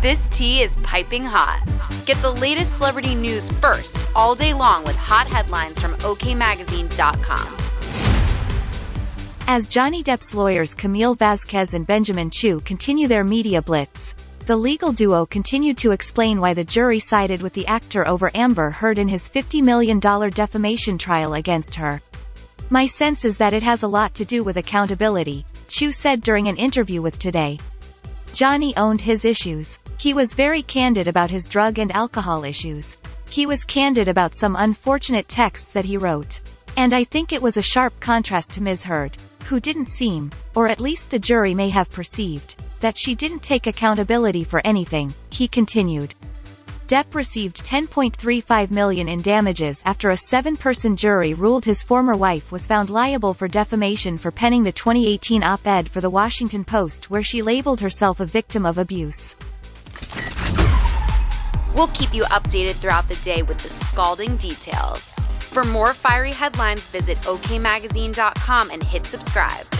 This tea is piping hot. Get the latest celebrity news first all day long with hot headlines from OKMagazine.com. As Johnny Depp's lawyers Camille Vasquez and Benjamin Chew continue their media blitz, the legal duo continued to explain why the jury sided with the actor over Amber Heard in his $50 million defamation trial against her. My sense is that it has a lot to do with accountability, Chew said during an interview with Today. Johnny owned his issues. He was very candid about his drug and alcohol issues. He was candid about some unfortunate texts that he wrote. And I think it was a sharp contrast to Ms. Heard, who didn't seem, or at least the jury may have perceived, that she didn't take accountability for anything, he continued. Depp received 10.35 million in damages after a seven-person jury ruled his former wife was found liable for defamation for penning the 2018 op-ed for the Washington Post where she labeled herself a victim of abuse. We'll keep you updated throughout the day with the scalding details. For more fiery headlines, visit okmagazine.com and hit subscribe.